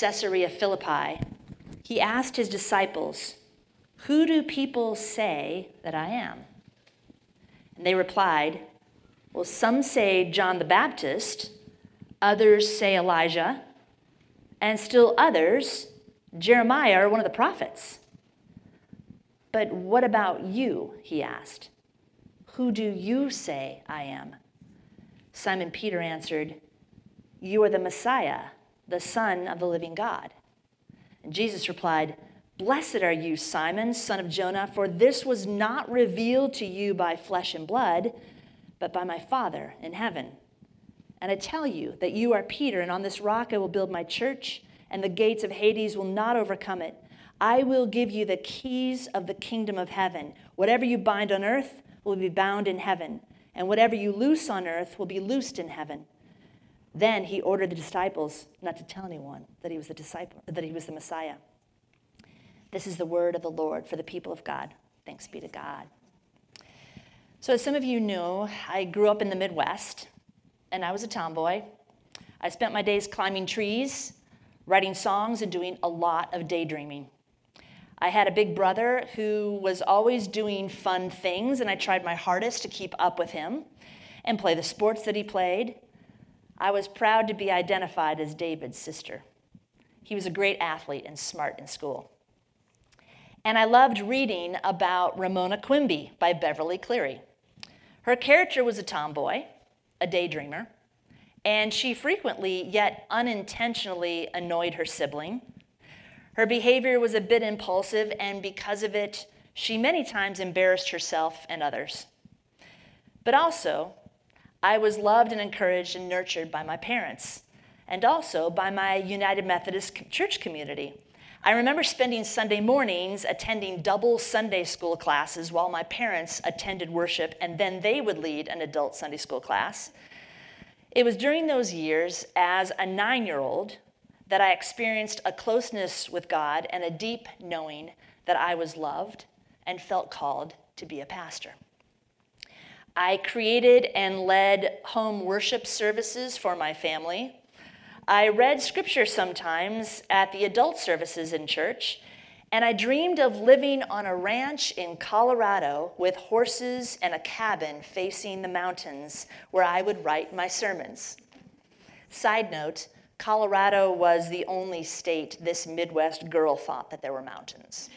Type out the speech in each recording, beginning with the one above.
Caesarea Philippi, he asked his disciples, Who do people say that I am? And they replied, Well, some say John the Baptist, others say Elijah, and still others, Jeremiah or one of the prophets. But what about you? He asked. Who do you say I am? Simon Peter answered, You are the Messiah, the Son of the living God. And Jesus replied, Blessed are you, Simon, son of Jonah, for this was not revealed to you by flesh and blood, but by my Father in heaven. And I tell you that you are Peter, and on this rock I will build my church, and the gates of Hades will not overcome it. I will give you the keys of the kingdom of heaven. Whatever you bind on earth will be bound in heaven, and whatever you loose on earth will be loosed in heaven. Then he ordered the disciples not to tell anyone that he was the disciple, that he was the Messiah. This is the word of the Lord for the people of God. Thanks be to God. So, as some of you know, I grew up in the Midwest, and I was a tomboy. I spent my days climbing trees, writing songs, and doing a lot of daydreaming. I had a big brother who was always doing fun things, and I tried my hardest to keep up with him and play the sports that he played. I was proud to be identified as David's sister. He was a great athlete and smart in school. And I loved reading about Ramona Quimby by Beverly Cleary. Her character was a tomboy, a daydreamer, and she frequently, yet unintentionally, annoyed her sibling her behavior was a bit impulsive, and because of it, she many times embarrassed herself and others. But also, I was loved and encouraged and nurtured by my parents, and also by my United Methodist Church community. I remember spending Sunday mornings attending double Sunday school classes while my parents attended worship, and then they would lead an adult Sunday school class. It was during those years, as a nine year old, that I experienced a closeness with God and a deep knowing that I was loved and felt called to be a pastor. I created and led home worship services for my family. I read scripture sometimes at the adult services in church, and I dreamed of living on a ranch in Colorado with horses and a cabin facing the mountains where I would write my sermons. Side note, Colorado was the only state this Midwest girl thought that there were mountains.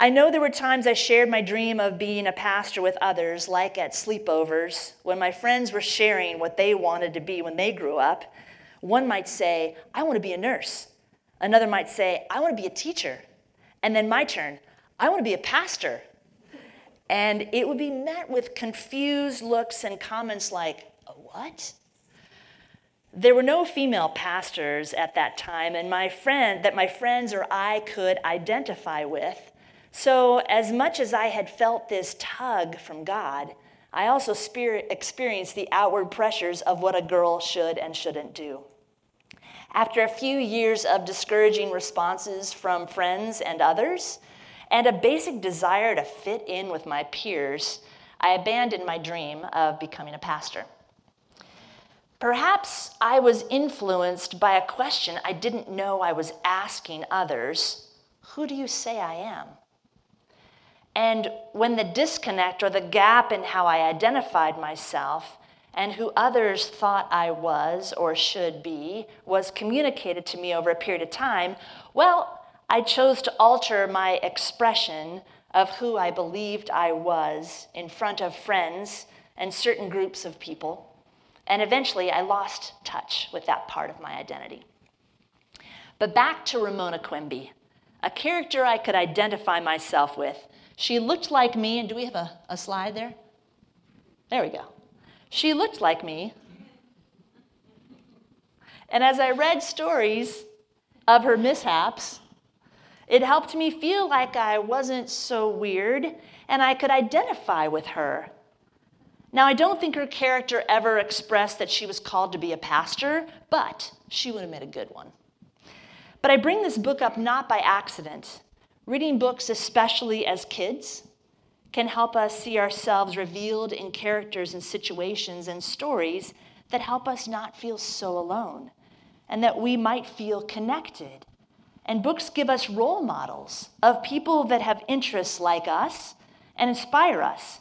I know there were times I shared my dream of being a pastor with others, like at sleepovers, when my friends were sharing what they wanted to be when they grew up. One might say, I want to be a nurse. Another might say, I want to be a teacher. And then my turn, I want to be a pastor. And it would be met with confused looks and comments like, a what? There were no female pastors at that time, and my friend that my friends or I could identify with. So, as much as I had felt this tug from God, I also experienced the outward pressures of what a girl should and shouldn't do. After a few years of discouraging responses from friends and others, and a basic desire to fit in with my peers, I abandoned my dream of becoming a pastor. Perhaps I was influenced by a question I didn't know I was asking others Who do you say I am? And when the disconnect or the gap in how I identified myself and who others thought I was or should be was communicated to me over a period of time, well, I chose to alter my expression of who I believed I was in front of friends and certain groups of people. And eventually, I lost touch with that part of my identity. But back to Ramona Quimby, a character I could identify myself with. She looked like me, and do we have a, a slide there? There we go. She looked like me. And as I read stories of her mishaps, it helped me feel like I wasn't so weird and I could identify with her now, I don't think her character ever expressed that she was called to be a pastor, but she would have made a good one. But I bring this book up not by accident. Reading books, especially as kids, can help us see ourselves revealed in characters and situations and stories that help us not feel so alone and that we might feel connected. And books give us role models of people that have interests like us and inspire us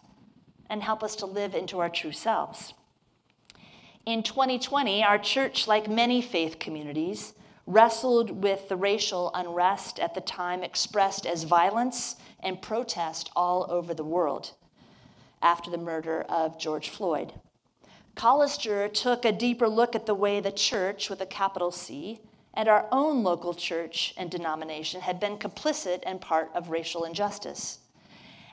and help us to live into our true selves. In 2020, our church, like many faith communities, wrestled with the racial unrest at the time expressed as violence and protest all over the world after the murder of George Floyd. Collister took a deeper look at the way the church, with a capital C, and our own local church and denomination had been complicit and part of racial injustice.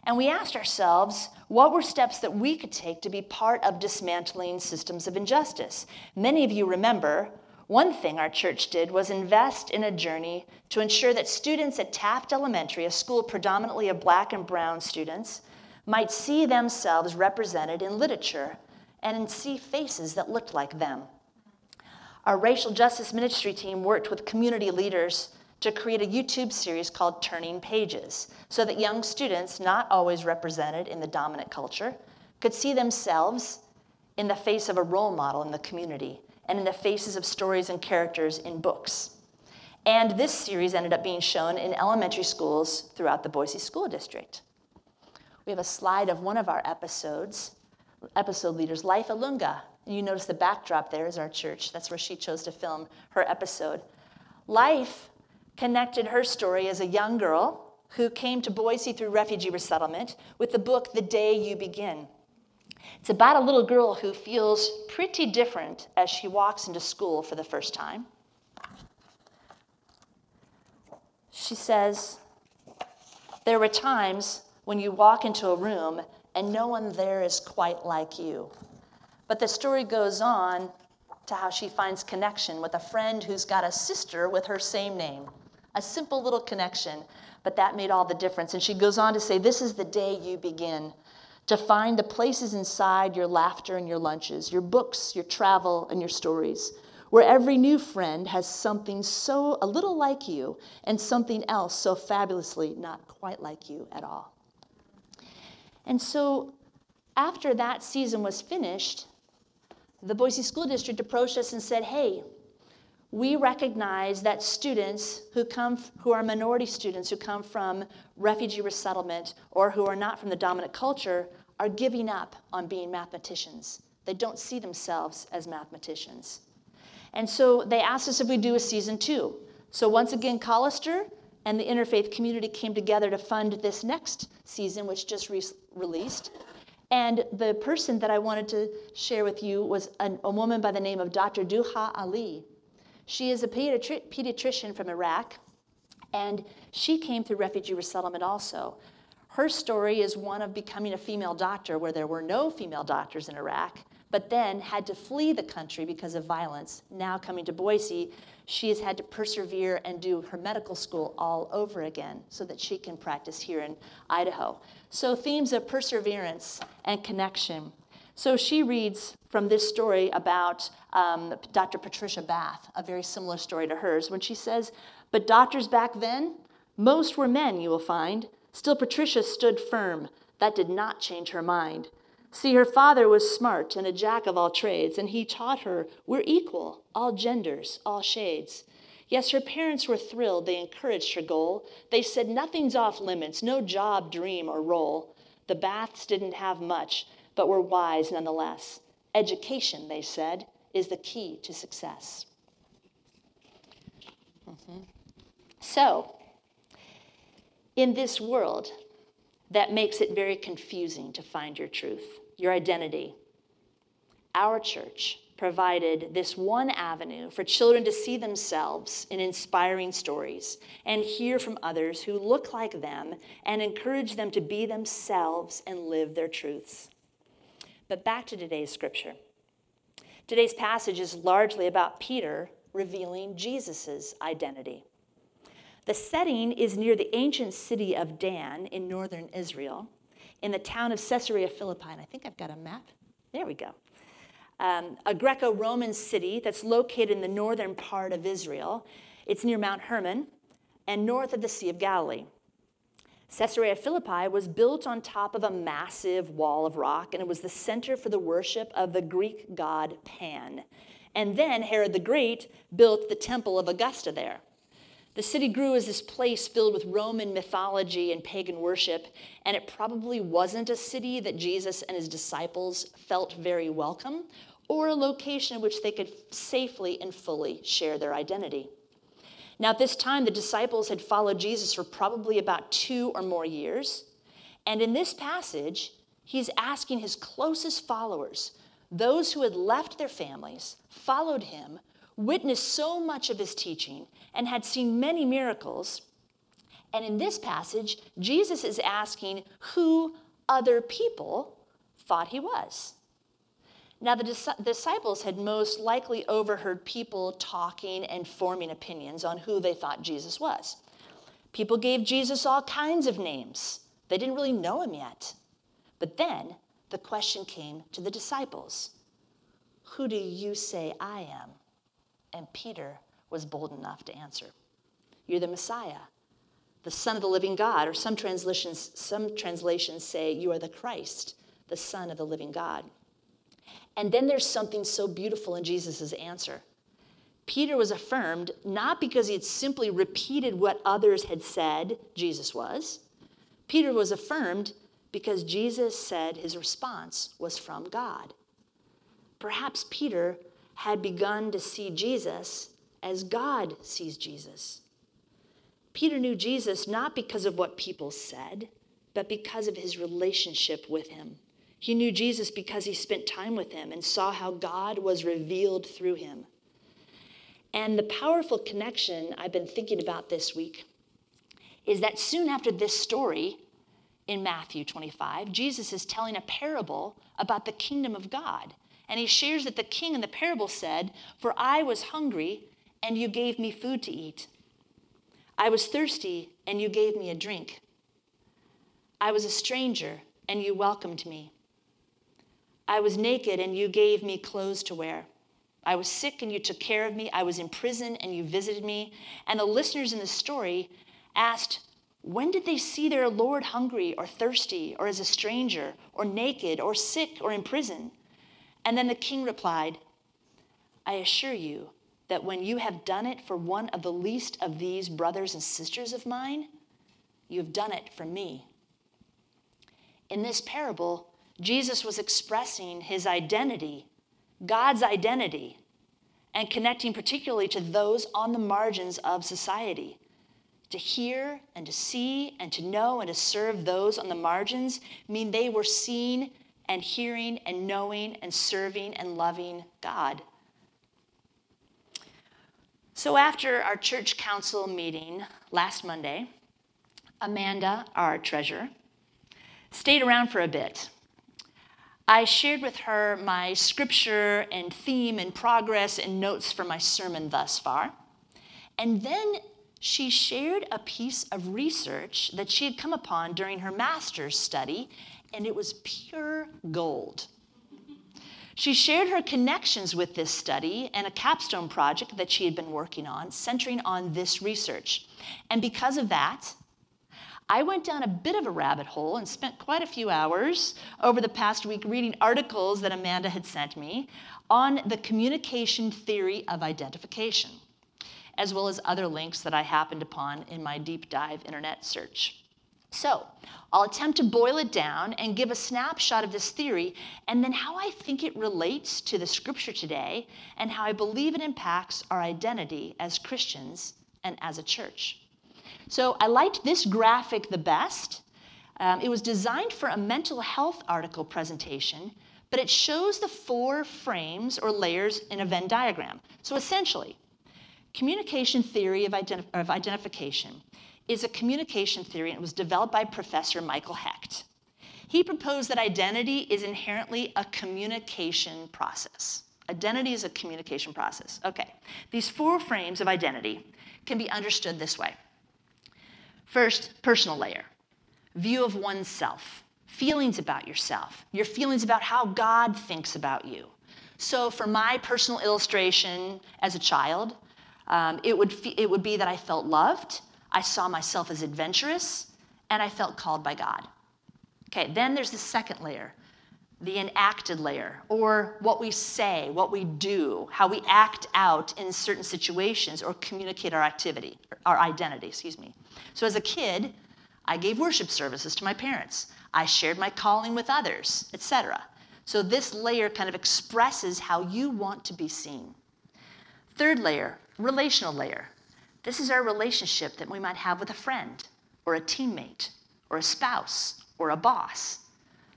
And we asked ourselves what were steps that we could take to be part of dismantling systems of injustice. Many of you remember one thing our church did was invest in a journey to ensure that students at Taft Elementary, a school predominantly of black and brown students, might see themselves represented in literature and see faces that looked like them. Our racial justice ministry team worked with community leaders to create a YouTube series called Turning Pages so that young students, not always represented in the dominant culture, could see themselves in the face of a role model in the community and in the faces of stories and characters in books. And this series ended up being shown in elementary schools throughout the Boise School District. We have a slide of one of our episodes episode leaders, Life Alunga. And you notice the backdrop there is our church. That's where she chose to film her episode. Life connected her story as a young girl who came to Boise through refugee resettlement with the book The Day You Begin. It's about a little girl who feels pretty different as she walks into school for the first time. She says, There were times when you walk into a room and no one there is quite like you. But the story goes on to how she finds connection with a friend who's got a sister with her same name. A simple little connection, but that made all the difference. And she goes on to say, This is the day you begin to find the places inside your laughter and your lunches, your books, your travel, and your stories, where every new friend has something so a little like you and something else so fabulously not quite like you at all. And so after that season was finished, the Boise School District approached us and said, hey, we recognize that students who come who are minority students who come from refugee resettlement or who are not from the dominant culture are giving up on being mathematicians. They don't see themselves as mathematicians. And so they asked us if we do a season two. So once again, Collister and the interfaith community came together to fund this next season, which just re- released. And the person that I wanted to share with you was a, a woman by the name of Dr. Duha Ali. She is a pediatri- pediatrician from Iraq, and she came through refugee resettlement also. Her story is one of becoming a female doctor where there were no female doctors in Iraq, but then had to flee the country because of violence. Now coming to Boise, she has had to persevere and do her medical school all over again so that she can practice here in Idaho. So, themes of perseverance and connection. So, she reads from this story about um, Dr. Patricia Bath, a very similar story to hers, when she says, But doctors back then, most were men, you will find. Still, Patricia stood firm. That did not change her mind. See, her father was smart and a jack of all trades, and he taught her we're equal, all genders, all shades. Yes, her parents were thrilled. They encouraged her goal. They said nothing's off limits, no job, dream, or role. The Baths didn't have much, but were wise nonetheless. Education, they said, is the key to success. Mm-hmm. So, in this world that makes it very confusing to find your truth, your identity. Our church provided this one avenue for children to see themselves in inspiring stories and hear from others who look like them and encourage them to be themselves and live their truths. But back to today's scripture. Today's passage is largely about Peter revealing Jesus' identity. The setting is near the ancient city of Dan in northern Israel in the town of Caesarea Philippi. And I think I've got a map. There we go. Um, a Greco Roman city that's located in the northern part of Israel. It's near Mount Hermon and north of the Sea of Galilee. Caesarea Philippi was built on top of a massive wall of rock, and it was the center for the worship of the Greek god Pan. And then Herod the Great built the temple of Augusta there. The city grew as this place filled with Roman mythology and pagan worship, and it probably wasn't a city that Jesus and his disciples felt very welcome, or a location in which they could safely and fully share their identity. Now, at this time, the disciples had followed Jesus for probably about two or more years. And in this passage, he's asking his closest followers, those who had left their families, followed him, witnessed so much of his teaching, and had seen many miracles. And in this passage, Jesus is asking who other people thought he was. Now, the dis- disciples had most likely overheard people talking and forming opinions on who they thought Jesus was. People gave Jesus all kinds of names. They didn't really know him yet. But then the question came to the disciples Who do you say I am? And Peter was bold enough to answer You're the Messiah, the Son of the living God. Or some translations, some translations say, You are the Christ, the Son of the living God. And then there's something so beautiful in Jesus' answer. Peter was affirmed not because he had simply repeated what others had said Jesus was. Peter was affirmed because Jesus said his response was from God. Perhaps Peter had begun to see Jesus as God sees Jesus. Peter knew Jesus not because of what people said, but because of his relationship with him. He knew Jesus because he spent time with him and saw how God was revealed through him. And the powerful connection I've been thinking about this week is that soon after this story in Matthew 25, Jesus is telling a parable about the kingdom of God. And he shares that the king in the parable said, For I was hungry, and you gave me food to eat. I was thirsty, and you gave me a drink. I was a stranger, and you welcomed me. I was naked and you gave me clothes to wear. I was sick and you took care of me. I was in prison and you visited me. And the listeners in the story asked, When did they see their Lord hungry or thirsty or as a stranger or naked or sick or in prison? And then the king replied, I assure you that when you have done it for one of the least of these brothers and sisters of mine, you have done it for me. In this parable, Jesus was expressing his identity, God's identity, and connecting particularly to those on the margins of society. To hear and to see and to know and to serve those on the margins mean they were seeing and hearing and knowing and serving and loving God. So, after our church council meeting last Monday, Amanda, our treasurer, stayed around for a bit I shared with her my scripture and theme and progress and notes for my sermon thus far. And then she shared a piece of research that she had come upon during her master's study, and it was pure gold. She shared her connections with this study and a capstone project that she had been working on, centering on this research. And because of that, I went down a bit of a rabbit hole and spent quite a few hours over the past week reading articles that Amanda had sent me on the communication theory of identification, as well as other links that I happened upon in my deep dive internet search. So, I'll attempt to boil it down and give a snapshot of this theory and then how I think it relates to the scripture today and how I believe it impacts our identity as Christians and as a church. So I liked this graphic the best. Um, it was designed for a mental health article presentation, but it shows the four frames or layers in a Venn diagram. So essentially, communication theory of, identi- of identification is a communication theory and it was developed by Professor Michael Hecht. He proposed that identity is inherently a communication process. Identity is a communication process. Okay, these four frames of identity can be understood this way First, personal layer view of oneself, feelings about yourself, your feelings about how God thinks about you. So, for my personal illustration as a child, um, it, would fe- it would be that I felt loved, I saw myself as adventurous, and I felt called by God. Okay, then there's the second layer the enacted layer, or what we say, what we do, how we act out in certain situations or communicate our activity, our identity, excuse me. So as a kid, I gave worship services to my parents. I shared my calling with others, etc. So this layer kind of expresses how you want to be seen. Third layer, relational layer. This is our relationship that we might have with a friend or a teammate or a spouse or a boss.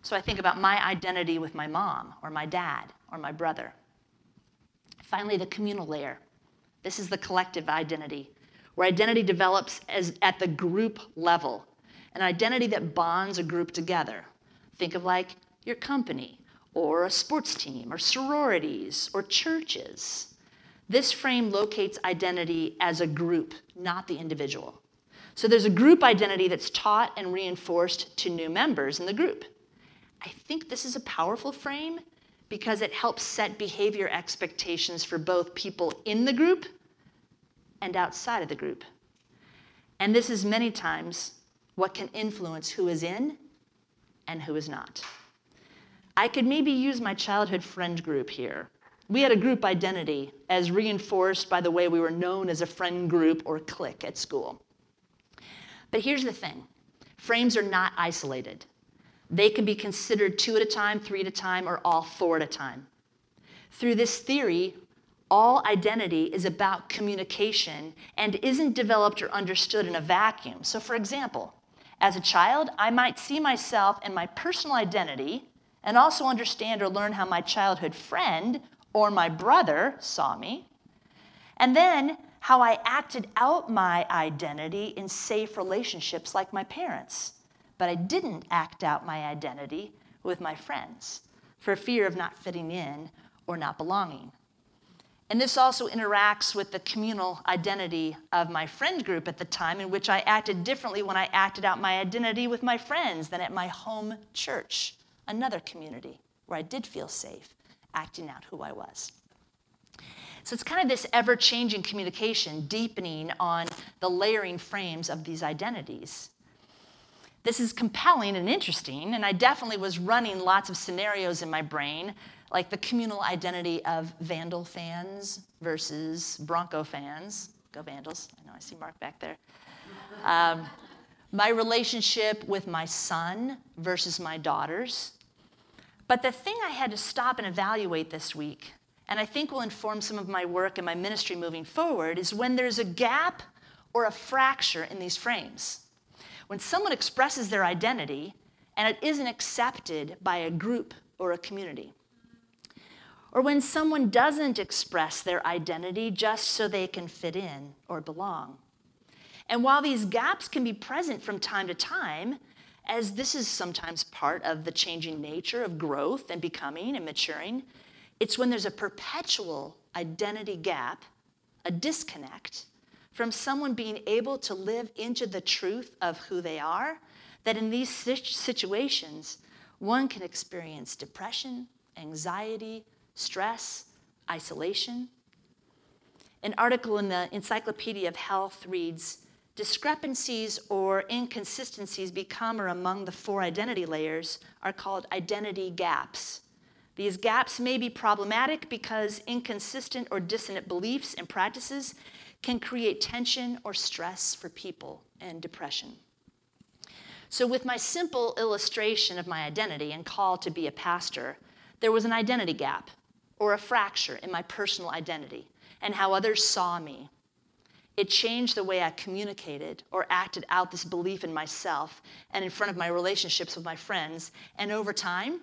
So I think about my identity with my mom or my dad or my brother. Finally, the communal layer. This is the collective identity, where identity develops as, at the group level, an identity that bonds a group together. Think of like your company, or a sports team, or sororities, or churches. This frame locates identity as a group, not the individual. So there's a group identity that's taught and reinforced to new members in the group. I think this is a powerful frame because it helps set behavior expectations for both people in the group and outside of the group. And this is many times what can influence who is in and who is not. I could maybe use my childhood friend group here. We had a group identity as reinforced by the way we were known as a friend group or clique at school. But here's the thing frames are not isolated. They can be considered two at a time, three at a time, or all four at a time. Through this theory, all identity is about communication and isn't developed or understood in a vacuum. So, for example, as a child, I might see myself and my personal identity and also understand or learn how my childhood friend or my brother saw me. And then how I acted out my identity in safe relationships like my parents but I didn't act out my identity with my friends for fear of not fitting in or not belonging. And this also interacts with the communal identity of my friend group at the time, in which I acted differently when I acted out my identity with my friends than at my home church, another community where I did feel safe acting out who I was. So it's kind of this ever changing communication, deepening on the layering frames of these identities. This is compelling and interesting, and I definitely was running lots of scenarios in my brain, like the communal identity of Vandal fans versus Bronco fans. Go Vandals. I know I see Mark back there. Um, my relationship with my son versus my daughters. But the thing I had to stop and evaluate this week, and I think will inform some of my work and my ministry moving forward, is when there's a gap or a fracture in these frames. When someone expresses their identity and it isn't accepted by a group or a community, or when someone doesn't express their identity just so they can fit in or belong. And while these gaps can be present from time to time, as this is sometimes part of the changing nature of growth and becoming and maturing, it's when there's a perpetual identity gap, a disconnect, from someone being able to live into the truth of who they are, that in these situations, one can experience depression, anxiety, stress, isolation. An article in the Encyclopedia of Health reads Discrepancies or inconsistencies become or among the four identity layers are called identity gaps. These gaps may be problematic because inconsistent or dissonant beliefs and practices can create tension or stress for people and depression. So, with my simple illustration of my identity and call to be a pastor, there was an identity gap or a fracture in my personal identity and how others saw me. It changed the way I communicated or acted out this belief in myself and in front of my relationships with my friends. And over time,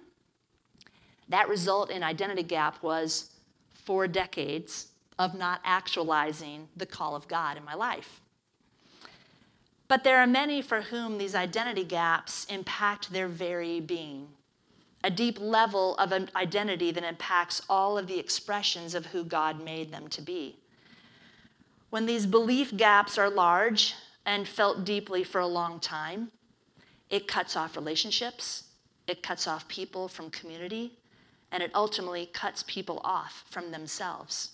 that result in identity gap was four decades of not actualizing the call of God in my life. But there are many for whom these identity gaps impact their very being, a deep level of identity that impacts all of the expressions of who God made them to be. When these belief gaps are large and felt deeply for a long time, it cuts off relationships, it cuts off people from community, and it ultimately cuts people off from themselves.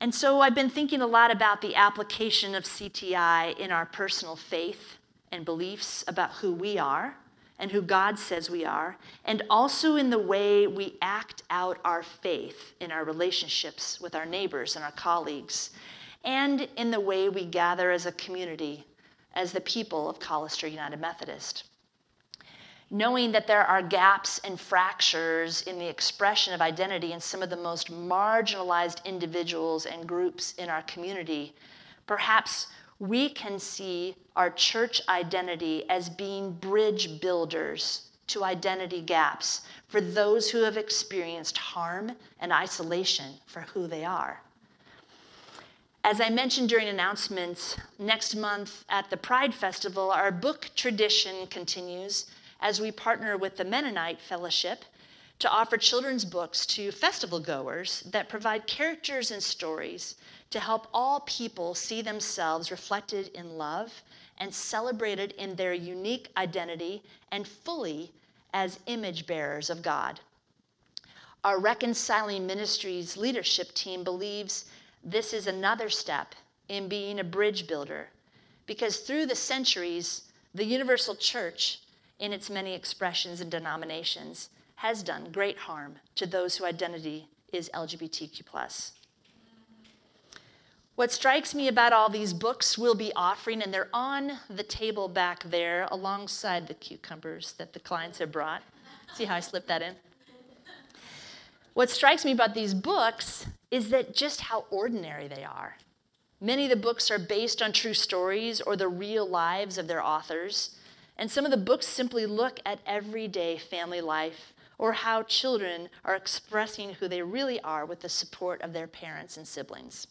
And so I've been thinking a lot about the application of CTI in our personal faith and beliefs about who we are and who God says we are, and also in the way we act out our faith in our relationships with our neighbors and our colleagues, and in the way we gather as a community, as the people of Collister United Methodist. Knowing that there are gaps and fractures in the expression of identity in some of the most marginalized individuals and groups in our community, perhaps we can see our church identity as being bridge builders to identity gaps for those who have experienced harm and isolation for who they are. As I mentioned during announcements, next month at the Pride Festival, our book tradition continues as we partner with the Mennonite Fellowship to offer children's books to festival goers that provide characters and stories to help all people see themselves reflected in love and celebrated in their unique identity and fully as image bearers of God. Our Reconciling Ministries leadership team believes this is another step in being a bridge builder because through the centuries, the universal church, in its many expressions and denominations, has done great harm to those whose identity is LGBTQ. What strikes me about all these books we'll be offering, and they're on the table back there alongside the cucumbers that the clients have brought. See how I slipped that in? What strikes me about these books is that just how ordinary they are. Many of the books are based on true stories or the real lives of their authors, and some of the books simply look at everyday family life or how children are expressing who they really are with the support of their parents and siblings.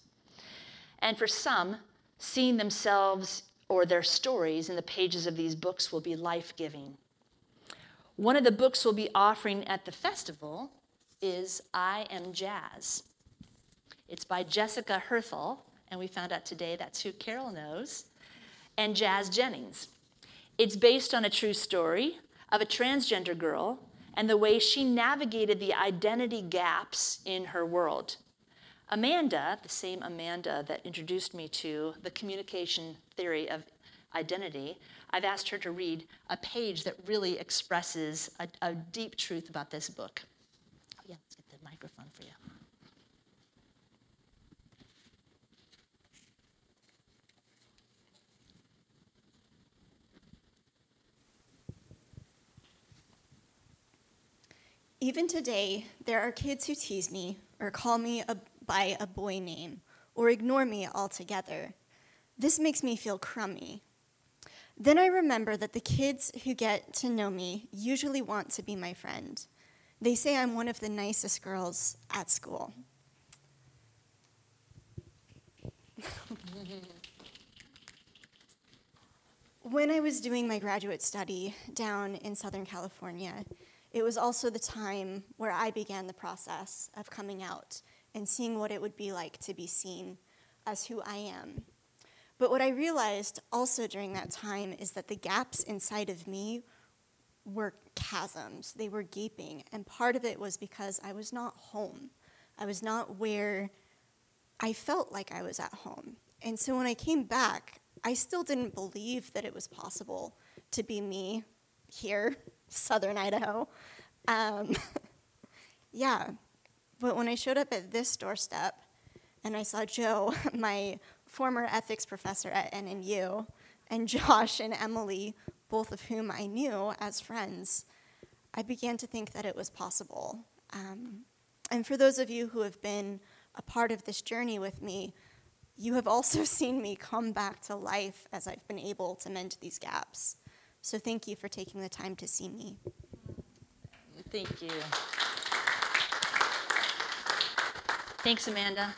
And for some, seeing themselves or their stories in the pages of these books will be life giving. One of the books we'll be offering at the festival is I Am Jazz. It's by Jessica Herthel, and we found out today that's who Carol knows, and Jazz Jennings. It's based on a true story of a transgender girl and the way she navigated the identity gaps in her world. Amanda, the same Amanda that introduced me to the communication theory of identity, I've asked her to read a page that really expresses a, a deep truth about this book. Oh, yeah, let's get the microphone for you. Even today, there are kids who tease me or call me a by a boy name or ignore me altogether. This makes me feel crummy. Then I remember that the kids who get to know me usually want to be my friend. They say I'm one of the nicest girls at school. when I was doing my graduate study down in Southern California, it was also the time where I began the process of coming out and seeing what it would be like to be seen as who I am. But what I realized also during that time is that the gaps inside of me were chasms, they were gaping. And part of it was because I was not home, I was not where I felt like I was at home. And so when I came back, I still didn't believe that it was possible to be me here, southern Idaho. Um, yeah, but when I showed up at this doorstep and I saw Joe, my former ethics professor at NNU, and Josh and Emily, both of whom I knew as friends, I began to think that it was possible. Um, and for those of you who have been a part of this journey with me, you have also seen me come back to life as I've been able to mend these gaps. So thank you for taking the time to see me. Thank you. Thanks, Amanda.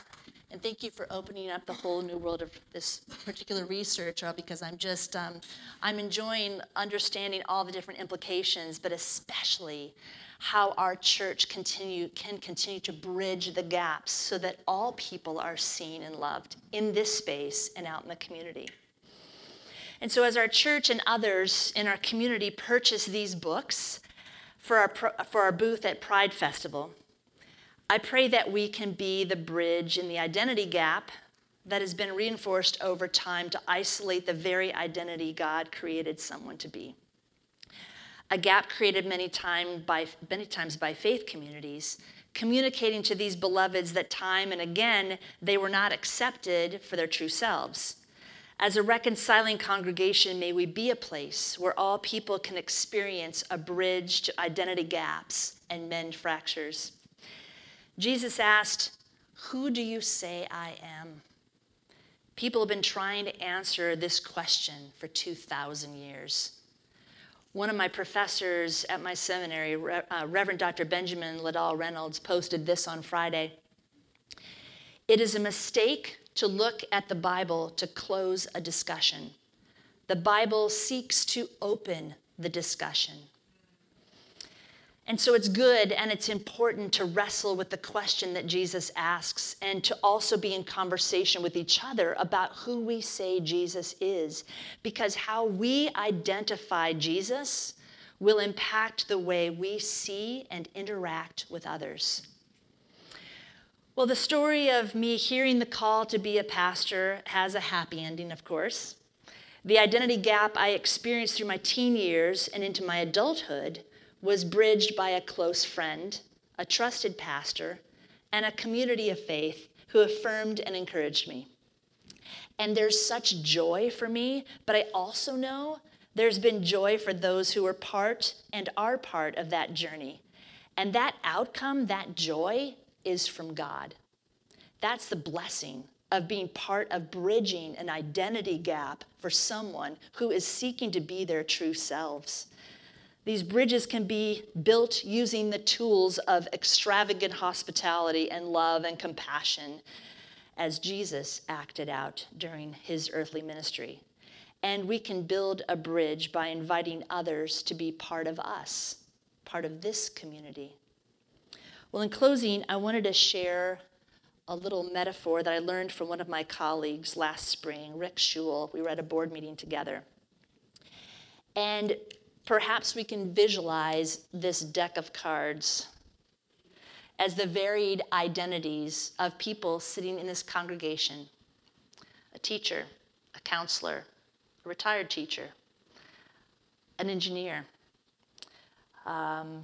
And thank you for opening up the whole new world of this particular research, because I'm just, um, I'm enjoying understanding all the different implications, but especially how our church continue, can continue to bridge the gaps so that all people are seen and loved in this space and out in the community. And so, as our church and others in our community purchase these books for our, for our booth at Pride Festival, I pray that we can be the bridge in the identity gap that has been reinforced over time to isolate the very identity God created someone to be. a gap created many, time by, many times by faith communities, communicating to these beloveds that time and again they were not accepted for their true selves. As a reconciling congregation, may we be a place where all people can experience a bridge to identity gaps and mend fractures. Jesus asked, Who do you say I am? People have been trying to answer this question for 2,000 years. One of my professors at my seminary, uh, Reverend Dr. Benjamin Liddell Reynolds, posted this on Friday. It is a mistake to look at the Bible to close a discussion. The Bible seeks to open the discussion. And so it's good and it's important to wrestle with the question that Jesus asks and to also be in conversation with each other about who we say Jesus is. Because how we identify Jesus will impact the way we see and interact with others. Well, the story of me hearing the call to be a pastor has a happy ending, of course. The identity gap I experienced through my teen years and into my adulthood was bridged by a close friend, a trusted pastor, and a community of faith who affirmed and encouraged me. And there's such joy for me, but I also know there's been joy for those who were part and are part of that journey. And that outcome, that joy, is from God. That's the blessing of being part of bridging an identity gap for someone who is seeking to be their true selves. These bridges can be built using the tools of extravagant hospitality and love and compassion as Jesus acted out during his earthly ministry. And we can build a bridge by inviting others to be part of us, part of this community. Well, in closing, I wanted to share a little metaphor that I learned from one of my colleagues last spring, Rick Schul. We were at a board meeting together. And perhaps we can visualize this deck of cards as the varied identities of people sitting in this congregation a teacher, a counselor, a retired teacher, an engineer, um,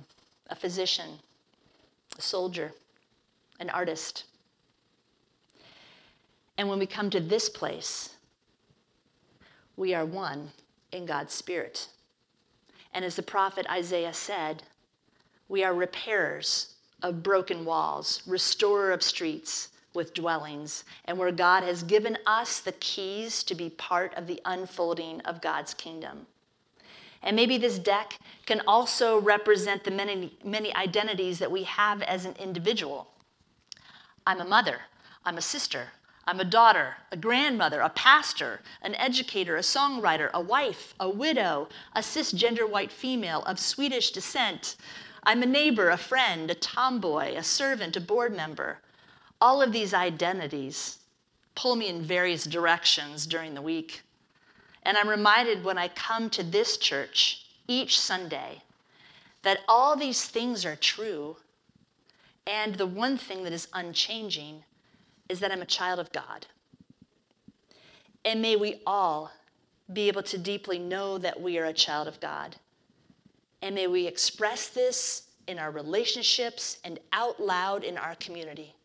a physician, a soldier, an artist. And when we come to this place, we are one in God's Spirit. And as the prophet Isaiah said, we are repairers of broken walls, restorer of streets with dwellings, and where God has given us the keys to be part of the unfolding of God's kingdom. And maybe this deck can also represent the many, many identities that we have as an individual. I'm a mother, I'm a sister, I'm a daughter, a grandmother, a pastor, an educator, a songwriter, a wife, a widow, a cisgender white female of Swedish descent. I'm a neighbor, a friend, a tomboy, a servant, a board member. All of these identities pull me in various directions during the week. And I'm reminded when I come to this church each Sunday that all these things are true. And the one thing that is unchanging is that I'm a child of God. And may we all be able to deeply know that we are a child of God. And may we express this in our relationships and out loud in our community.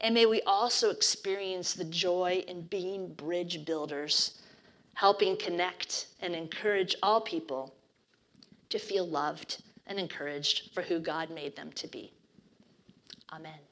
And may we also experience the joy in being bridge builders helping connect and encourage all people to feel loved and encouraged for who God made them to be. Amen.